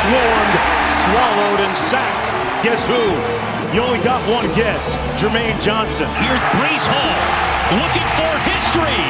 Swarmed, swallowed, and sacked. Guess who? You only got one guess. Jermaine Johnson. Here's Breece Hall looking for history.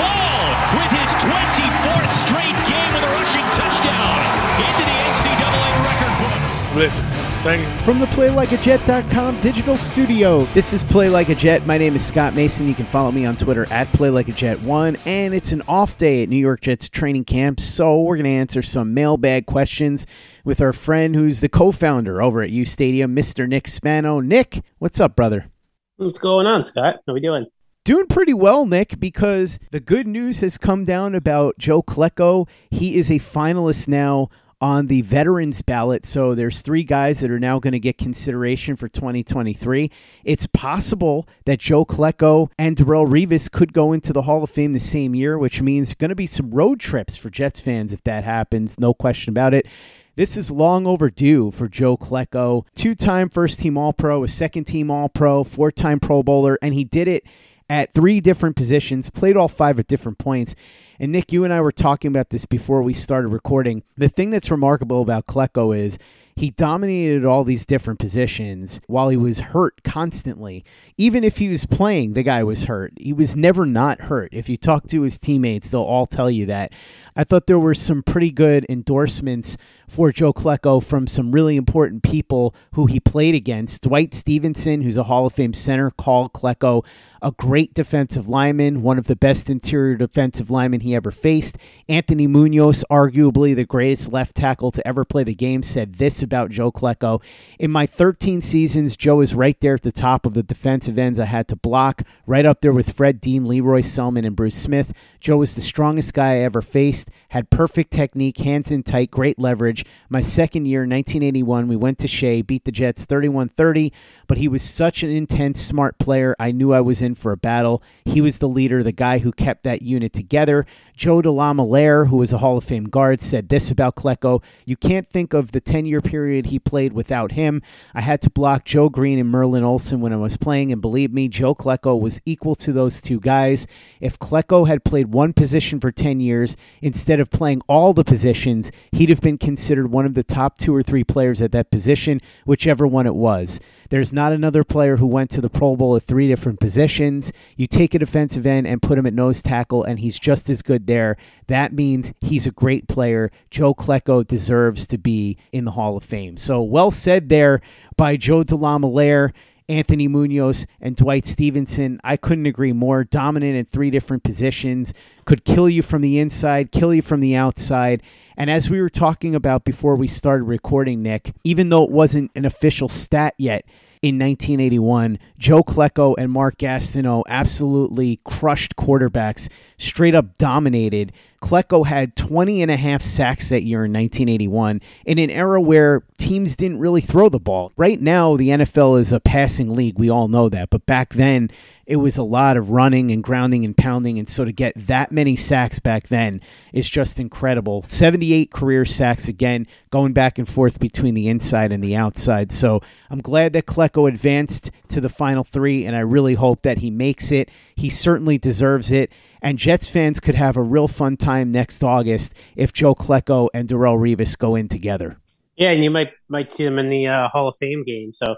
Hall with his 24th straight game with a rushing touchdown into the NCAA record books. Listen. From the PlayLikeAJet.com digital studio, this is Play Like a Jet. My name is Scott Mason. You can follow me on Twitter at PlayLikeAJet1. And it's an off day at New York Jets training camp, so we're going to answer some mailbag questions with our friend who's the co founder over at U Stadium, Mr. Nick Spano. Nick, what's up, brother? What's going on, Scott? How are we doing? Doing pretty well, Nick, because the good news has come down about Joe Klecko. He is a finalist now on the veterans ballot. So there's three guys that are now going to get consideration for 2023. It's possible that Joe Klecko and Darrelle Revis could go into the Hall of Fame the same year, which means going to be some road trips for Jets fans if that happens. No question about it. This is long overdue for Joe Klecko, two time first team All Pro, a second team All Pro, four time Pro Bowler, and he did it at three different positions, played all five at different points. And Nick, you and I were talking about this before we started recording. The thing that's remarkable about Klecko is he dominated all these different positions while he was hurt constantly. Even if he was playing, the guy was hurt. He was never not hurt. If you talk to his teammates, they'll all tell you that. I thought there were some pretty good endorsements for Joe Klecko from some really important people who he played against. Dwight Stephenson, who's a Hall of Fame center, called Klecko a great defensive lineman, one of the best interior defensive linemen he ever faced. Anthony Munoz, arguably the greatest left tackle to ever play the game, said this about Joe Klecko. In my 13 seasons, Joe is right there at the top of the defensive ends I had to block, right up there with Fred Dean, Lee Roy Selmon, and Bruce Smith. Joe was the strongest guy I ever faced, had perfect technique, hands in tight, great leverage. My second year, 1981, we went to Shea, beat the Jets 31 30, but he was such an intense, smart player. I knew I was in for a battle. He was the leader, the guy who kept that unit together. Joe DeLamielleure, who was a Hall of Fame guard, said this about Klecko You can't think of the 10 year period he played without him. I had to block Joe Greene and Merlin Olsen when I was playing, and believe me, Joe Klecko was equal to those two guys. If Klecko had played one position for 10 years instead of playing all the positions, he'd have been considered one of the top two or three players at that position, whichever one it was. There's not another player who went to the Pro Bowl at three different positions. You take a defensive end and put him at nose tackle, and he's just as good there. That means he's a great player. Joe Klecko deserves to be in the Hall of Fame. So well said there by Joe DeLamielleure. Anthony Munoz and Dwight Stephenson, I couldn't agree more. Dominant in three different positions, could kill you from the inside, kill you from the outside. And as we were talking about before we started recording, Nick, even though it wasn't an official stat yet, in 1981. Joe Klecko and Mark Gastineau absolutely crushed quarterbacks, straight up dominated. Klecko had 20 and a half sacks that year in 1981 in an era where teams didn't really throw the ball. Right now, the NFL is a passing league. We all know that. But back then, it was a lot of running and grounding and pounding. And so to get that many sacks back then is just incredible. 78 career sacks again, going back and forth between the inside and the outside. So I'm glad that Klecko advanced to the final three, and I really hope that he makes it. He certainly deserves it. And Jets fans could have a real fun time next August if Joe Klecko and Darrelle Revis go in together. Yeah, and you might might see them in the uh, Hall of Fame game. So,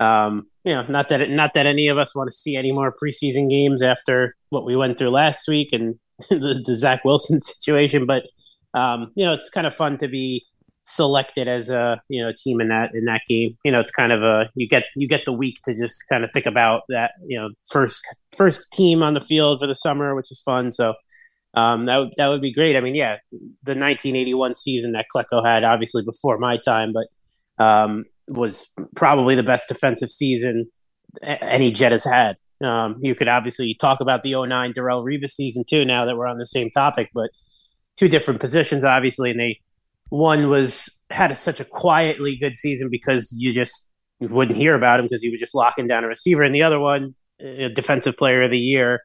um, you know, not that it, not that any of us want to see any more preseason games after what we went through last week and the, the Zach Wilson situation, but um, you know, it's kind of fun to be selected as a you know team in that in that game. You know, it's kind of a you get you get the week to just kind of think about that. You know, first first team on the field for the summer, which is fun. So um, that would that would be great. I mean, yeah, the 1981 season that Klecko had, obviously before my time, but um, was probably the best defensive season any Jet has had. Um, you could obviously talk about the 09 Darrelle Revis season too. Now that we're on the same topic, but two different positions, obviously, and they one was had a, such a quietly good season because you just wouldn't hear about him because he was just locking down a receiver, and the other one, a defensive player of the year,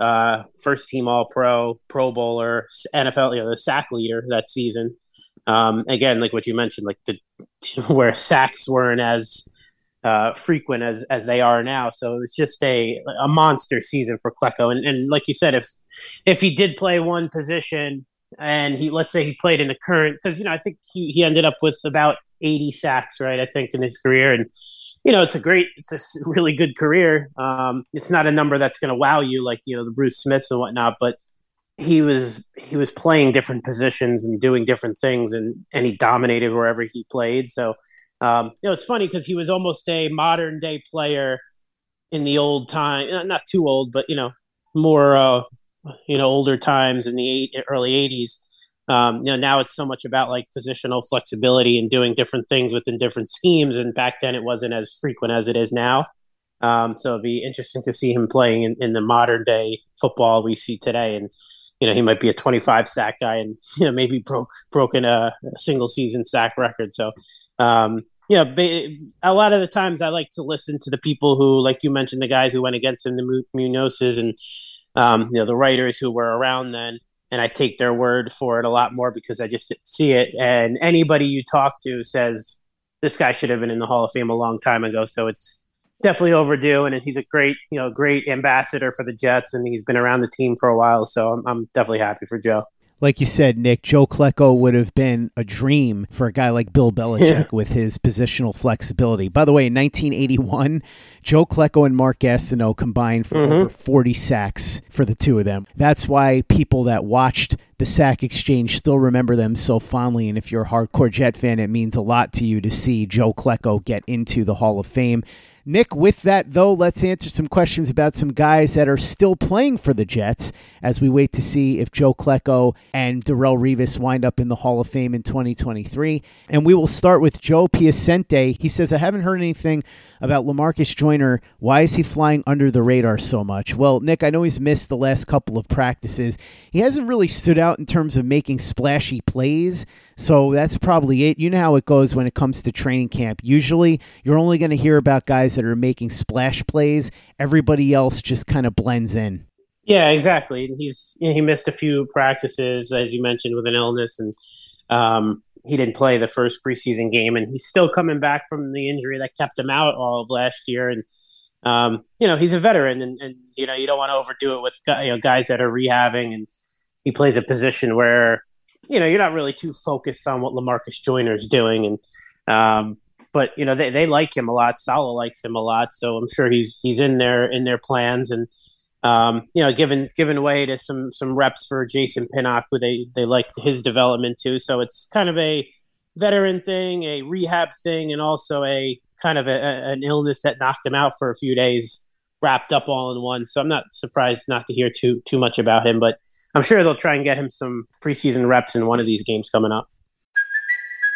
uh, first team All Pro, Pro Bowler, NFL, you know, the sack leader that season. Um, again, like what you mentioned, like the where sacks weren't as uh, frequent as as they are now. So it was just a a monster season for Klecko. And, and like you said, if if he did play one position and he let's say he played in the current because you know I think he, he ended up with about 80 sacks right I think in his career. And you know it's a great it's a really good career. Um, it's not a number that's going to wow you like you know the Bruce Smiths and whatnot but he was he was playing different positions and doing different things and and he dominated wherever he played. So um, you know it's funny because he was almost a modern day player in the old time not too old but you know more uh, you know older times in the eight, early 80s um, you know now it's so much about like positional flexibility and doing different things within different schemes and back then it wasn't as frequent as it is now. Um, so it'd be interesting to see him playing in, in the modern day football we see today. And you know he might be a 25 sack guy and you know maybe broke broken a, a single season sack record. So um, yeah, a lot of the times I like to listen to the people who, like you mentioned, the guys who went against him, the Munozes and um, you know, the writers who were around then, and I take their word for it a lot more because I just didn't see it. And anybody you talk to says this guy should have been in the Hall of Fame a long time ago. So it's definitely overdue, and he's a great, you know, great ambassador for the Jets, and he's been around the team for a while. So I'm, I'm definitely happy for Joe like you said, Nick, Joe Klecko would have been a dream for a guy like Bill Belichick yeah. with his positional flexibility. By the way, in 1981, Joe Klecko and Mark Gastineau combined for mm-hmm. over 40 sacks for the two of them. That's why people that watched the sack exchange still remember them so fondly. And if you're a hardcore Jet fan, it means a lot to you to see Joe Klecko get into the Hall of Fame. Nick, with that, though, let's answer some questions about some guys that are still playing for the Jets as we wait to see if Joe Klecko and Darrelle Revis wind up in the Hall of Fame in 2023. And we will start with Joe Piacente. He says, I haven't heard anything about Lamarcus Joyner. Why is he flying under the radar so much? Well, Nick, I know he's missed the last couple of practices. He hasn't really stood out in terms of making splashy plays, so that's probably it. You know how it goes when it comes to training camp. Usually, you're only going to hear about guys that are making splash plays. Everybody else just kind of blends in. Yeah, exactly. He's he missed a few practices, as you mentioned, with an illness, and um, he didn't play the first preseason game, and he's still coming back from the injury that kept him out all of last year. And um, you know, he's a veteran, and, and you know, you don't want to overdo it with you know guys that are rehabbing, and he plays a position where you know you're not really too focused on what Lamarcus Joyner is doing, and um, but you know they, they like him a lot. Saleh likes him a lot, so I'm sure he's he's in their in their plans and um, you know, given given way to some some reps for Jason Pinnock, who they they liked his development too. So it's kind of a veteran thing, a rehab thing, and also a kind of a, an illness that knocked him out for a few days wrapped up all in one. So I'm not surprised not to hear too too much about him, but I'm sure they'll try and get him some preseason reps in one of these games coming up.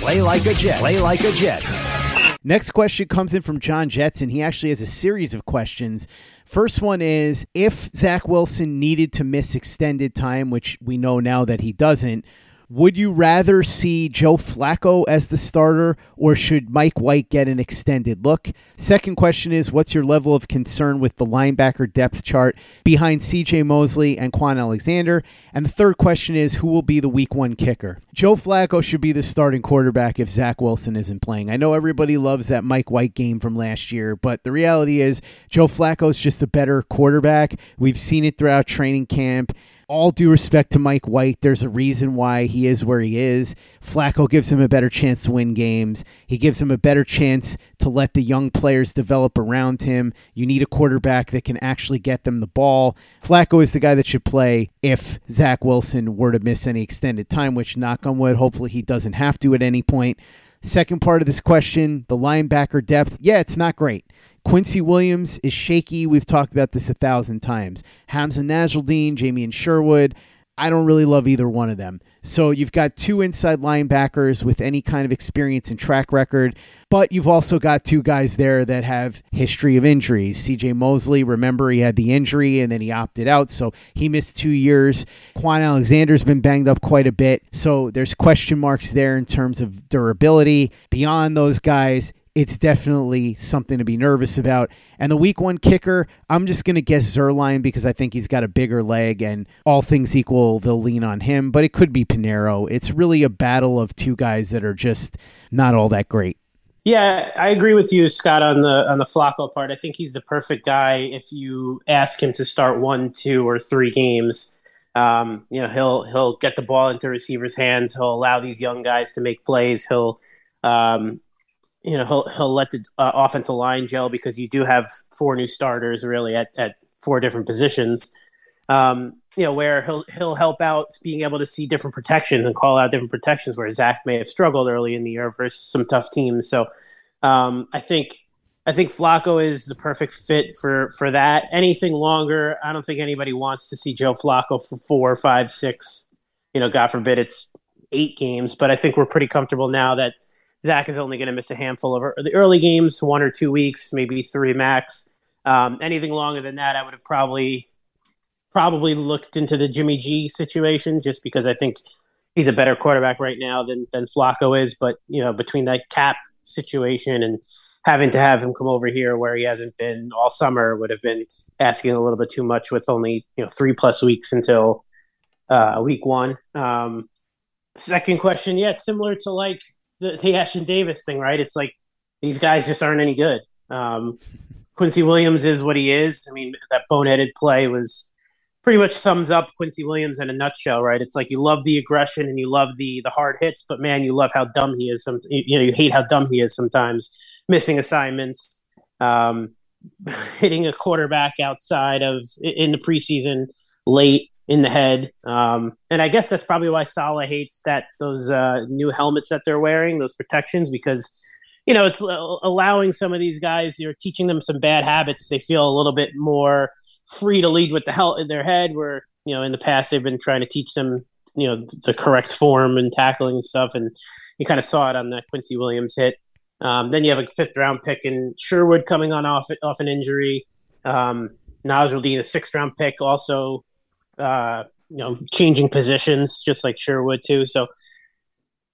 Play like a Jet. Play like a Jet. Next question comes in from John Jetson. He actually has a series of questions. First one is if Zach Wilson needed to miss extended time, which we know now that he doesn't, would you rather see Joe Flacco as the starter or should Mike White get an extended look? Second question is what's your level of concern with the linebacker depth chart behind CJ Mosley and Kwon Alexander? And the third question is who will be the week one kicker? Joe Flacco should be the starting quarterback if Zach Wilson isn't playing. I know everybody loves that Mike White game from last year, but the reality is Joe Flacco's just a better quarterback. We've seen it throughout training camp all due respect to Mike White, there's a reason why he is where he is. Flacco gives him a better chance to win games. He gives him a better chance to let the young players develop around him. You need a quarterback that can actually get them the ball. Flacco is the guy that should play if Zach Wilson were to miss any extended time, which, knock on wood, hopefully he doesn't have to at any point. Second part of this question the linebacker depth. Yeah, it's not great. Quincy Williams is shaky. We've talked about this a thousand times. Hamsah Nasirildeen, Jamie and Sherwood. I don't really love either one of them. So you've got two inside linebackers with any kind of experience and track record, but you've also got two guys there that have history of injuries. CJ Mosley, remember he had the injury and then he opted out, so he missed two years. Kwon Alexander's been banged up quite a bit, so there's question marks there in terms of durability. Beyond those guys, it's definitely something to be nervous about. And the week one kicker, I'm just going to guess Zuerlein because I think he's got a bigger leg, and all things equal, they'll lean on him. But it could be Piñeiro. It's really a battle of two guys that are just not all that great. Yeah, I agree with you, Scott, on the on the Flacco part. I think he's the perfect guy if you ask him to start one, two, or three games. Um, you know, he'll he'll get the ball into receivers' hands. He'll allow these young guys to make plays. He'll um, you know he'll he'll let the uh, offensive line gel because you do have four new starters really at, at four different positions. Um, you know where he'll he'll help out being able to see different protections and call out different protections where Zach may have struggled early in the year versus some tough teams. So um, I think I think Flacco is the perfect fit for for that. Anything longer, I don't think anybody wants to see Joe Flacco for four, five, six. You know, God forbid it's eight games, but I think we're pretty comfortable now that Zach is only going to miss a handful of the early games, one or two weeks, maybe three max. Um, anything longer than that, I would have probably probably looked into the Jimmy G situation, just because I think he's a better quarterback right now than than Flacco is. But you know, between that cap situation and having to have him come over here where he hasn't been all summer would have been asking a little bit too much with only you know three plus weeks until uh, week one. Um, second question, yeah, similar to like the, Ashtyn Davis thing, right? It's like these guys just aren't any good. Um, Quincy Williams is what he is. I mean, that boneheaded play was pretty much sums up Quincy Williams in a nutshell, right? It's like you love the aggression and you love the the hard hits, but man, you love how dumb he is. Some you know you hate how dumb he is sometimes, missing assignments, um, hitting a quarterback outside of in the preseason late in the head, um, and I guess that's probably why Saleh hates that those uh, new helmets that they're wearing, those protections, because. You know, it's allowing some of these guys. You're teaching them some bad habits. They feel a little bit more free to lead with the hell in their head where you know in the past they've been trying to teach them you know the correct form and tackling and stuff and you kind of saw it on that quincy williams hit um, then you have a fifth round pick in sherwood coming on off off an injury um, Nasirildeen, a sixth round pick also uh, you know changing positions just like sherwood too so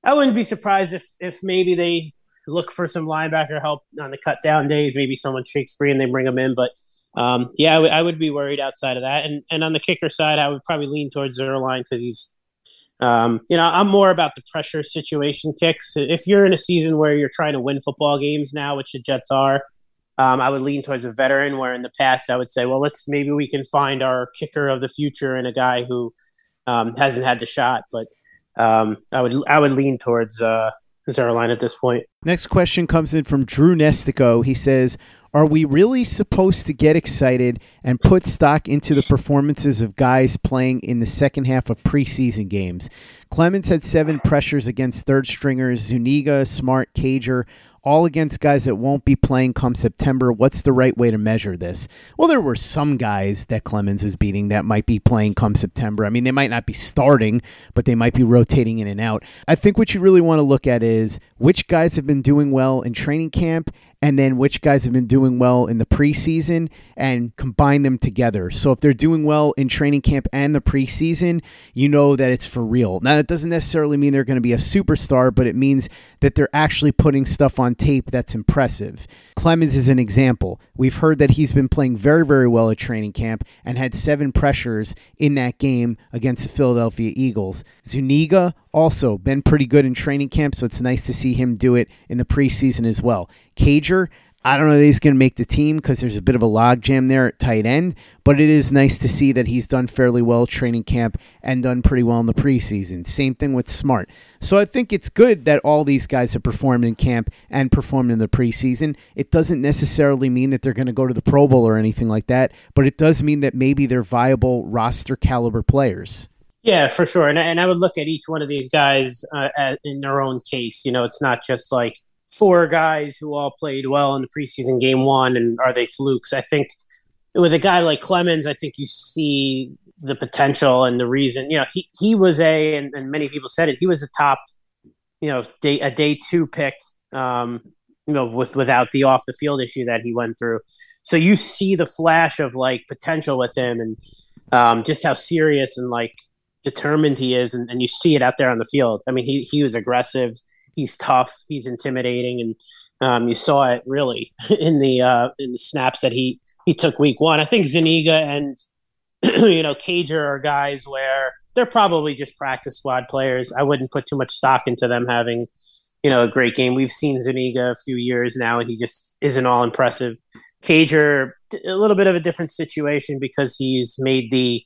i wouldn't be surprised if if maybe they look for some linebacker help on the cut down days maybe someone shakes free and they bring them in but um, yeah, I, w- I would be worried outside of that. And and on the kicker side, I would probably lean towards Zuerlein because he's, um, you know, I'm more about the pressure situation kicks. If you're in a season where you're trying to win football games now, which the Jets are, um, I would lean towards a veteran. Where in the past, I would say, well, let's maybe we can find our kicker of the future and a guy who um, hasn't had the shot. But um, I would I would lean towards uh, Zuerlein at this point. Next question comes in from Drew Nestico. He says, are we really supposed to get excited and put stock into the performances of guys playing in the second half of preseason games? Clemons had seven pressures against third stringers, Zuniga, Smart, Cager, all against guys that won't be playing come September. What's the right way to measure this? Well, there were some guys that Clemons was beating that might be playing come September. I mean, they might not be starting, but they might be rotating in and out. I think what you really want to look at is which guys have been doing well in training camp and then which guys have been doing well in the preseason and combine them together. So if they're doing well in training camp and the preseason, you know that it's for real. Now, that doesn't necessarily mean they're going to be a superstar, but it means that they're actually putting stuff on tape that's impressive. Clemons is an example. We've heard that he's been playing very, very well at training camp and had seven pressures in that game against the Philadelphia Eagles. Zuniga also been pretty good in training camp, so it's nice to see him do it in the preseason as well. Cager, I don't know that he's going to make the team because there's a bit of a logjam there at tight end, but it is nice to see that he's done fairly well training camp and done pretty well in the preseason. Same thing with Smart. So I think it's good that all these guys have performed in camp and performed in the preseason. It doesn't necessarily mean that they're going to go to the Pro Bowl or anything like that, but it does mean that maybe they're viable roster caliber players. Yeah, for sure. And, and I would look at each one of these guys uh, in their own case. You know, it's not just like four guys who all played well in the preseason game one and are they flukes? I think with a guy like Clemons, I think you see the potential and the reason. You know, he he was a and, and many people said it. He was a top, you know, day a day two pick. Um, you know, with without the off the field issue that he went through. So you see the flash of like potential with him and um, just how serious and like determined he is, and, and you see it out there on the field. I mean, he he was aggressive he's tough, he's intimidating, and um, you saw it really in the uh, in the snaps that he he took week one. I think Zuniga and you know Cager are guys where they're probably just practice squad players. I wouldn't put too much stock into them having you know a great game. We've seen Zuniga a few years now, and he just isn't all impressive. Cager, a little bit of a different situation because he's made the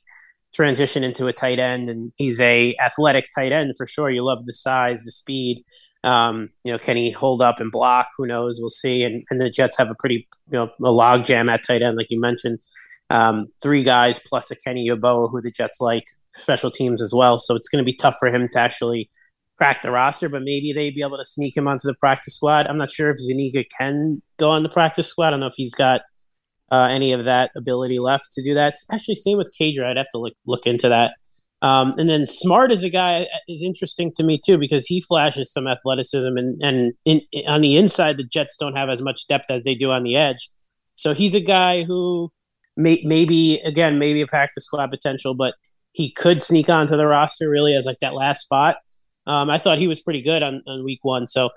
transition into a tight end and he's a athletic tight end for sure you love the size the speed um, you know, can he hold up and block? Who knows? We'll see. And, and the Jets have a pretty, you know, a log jam at tight end, like you mentioned. Um, three guys plus a Kenny Yeboah, who the Jets like, special teams as well. So it's going to be tough for him to actually crack the roster, but maybe they'd be able to sneak him onto the practice squad. I'm not sure if Zuniga can go on the practice squad. I don't know if he's got uh, any of that ability left to do that. Actually, same with Cager. I'd have to look look into that. Um, and then Smart as a guy is interesting to me too because he flashes some athleticism and and in, on the inside the Jets don't have as much depth as they do on the edge. So he's a guy who may, maybe again maybe a practice squad potential, but he could sneak onto the roster really as like that last spot. Um, I thought he was pretty good on, on week one. So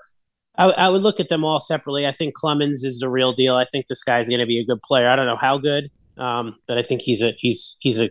I, I would look at them all separately. I think Clemons is the real deal. I think this guy's going to be a good player. I don't know how good, um, but I think he's a he's he's a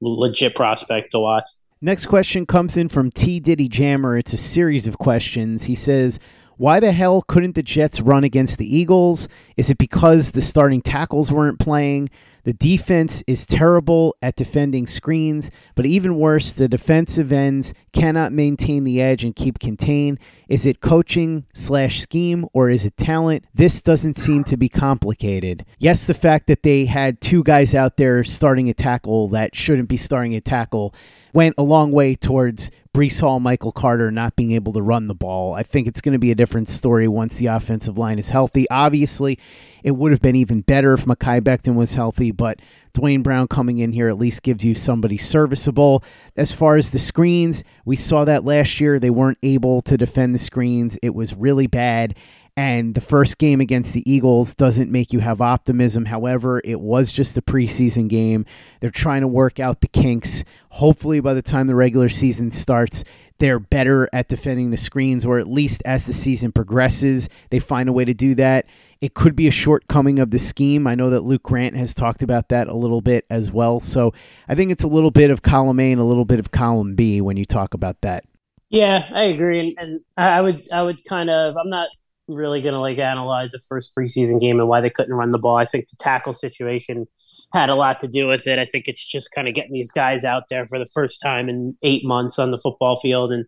legit prospect to watch. Next question comes in from T Diddy Jammer. It's a series of questions. He says, "Why the hell couldn't the Jets run against the Eagles? Is it because the starting tackles weren't playing? The defense is terrible at defending screens, but even worse, the defensive ends cannot maintain the edge and keep contained. Is it coaching slash scheme or is it talent? This doesn't seem to be complicated. Yes, the fact that they had two guys out there starting a tackle that shouldn't be starting a tackle went a long way towards Breece Hall, Michael Carter not being able to run the ball. I think it's going to be a different story once the offensive line is healthy. Obviously, it would have been even better if Mekhi Becton was healthy, but Duane Brown coming in here at least gives you somebody serviceable. As far as the screens, we saw that last year. They weren't able to defend the screens, it was really bad. And the first game against the Eagles doesn't make you have optimism. However, it was just a preseason game. They're trying to work out the kinks. Hopefully, by the time the regular season starts, they're better at defending the screens, or at least as the season progresses, they find a way to do that. It could be a shortcoming of the scheme. I know that Luke Grant has talked about that a little bit as well. So I think it's a little bit of column A and a little bit of column B when you talk about that. Yeah, I agree, and, and I would I would kind of I'm not really going to like analyze the first preseason game and why they couldn't run the ball. I think the tackle situation had a lot to do with it. I think it's just kind of getting these guys out there for the first time in eight months on the football field and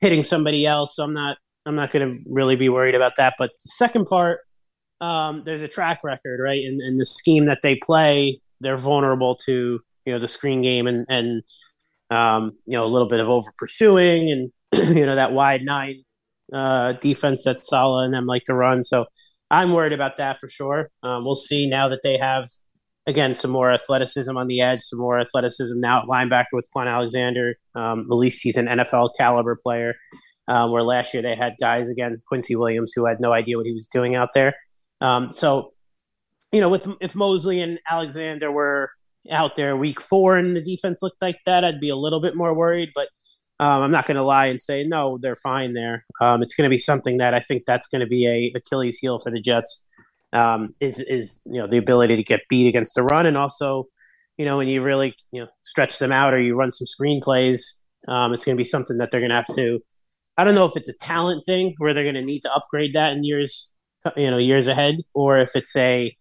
hitting somebody else. So I'm not I'm not going to really be worried about that. But the second part, um, there's a track record, right? And, and the scheme that they play, they're vulnerable to you know the screen game and and um, you know a little bit of over pursuing and you know that wide nine uh, defense that Saleh and them like to run. So I'm worried about that for sure. Um, we'll see now that they have, again, some more athleticism on the edge, some more athleticism now at linebacker with Kwon Alexander. Um, at least he's an NFL caliber player. Um, where last year they had guys again, Quincy Williams, who had no idea what he was doing out there. Um, so, you know, with if Mosley and Alexander were out there week four and the defense looked like that, I'd be a little bit more worried. But um, I'm not going to lie and say no, they're fine there. Um, it's going to be something that I think that's going to be a Achilles heel for the Jets. Um, is is you know the ability to get beat against the run, and also you know when you really you know stretch them out or you run some screenplays, um, it's going to be something that they're going to have to. I don't know if it's a talent thing where they're going to need to upgrade that in years you know years ahead, or if it's a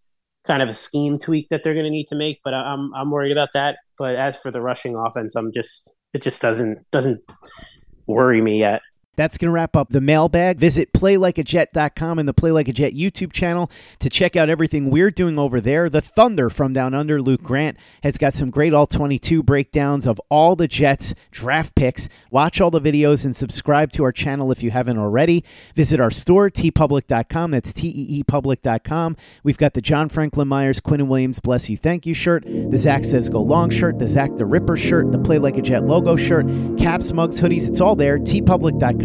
kind of a scheme tweak that they're going to need to make. But I'm I'm worried about that. But as for the rushing offense, I'm just it just doesn't doesn't worry me yet. That's going to wrap up the mailbag. Visit playlikeajet.com and the Play Like a Jet YouTube channel to check out everything we're doing over there. The Thunder from Down Under, Luke Grant, has got some great All 22 breakdowns of all the Jets draft picks. Watch all the videos and subscribe to our channel if you haven't already. Visit our store, teepublic.com. That's T-E-E-public.com. We've got the John Franklin Myers, Quinnen Williams, Bless You, Thank You shirt, the Zach Says Go Long shirt, the Zach the Ripper shirt, the Play Like a Jet logo shirt, caps, mugs, hoodies. It's all there. teepublic.com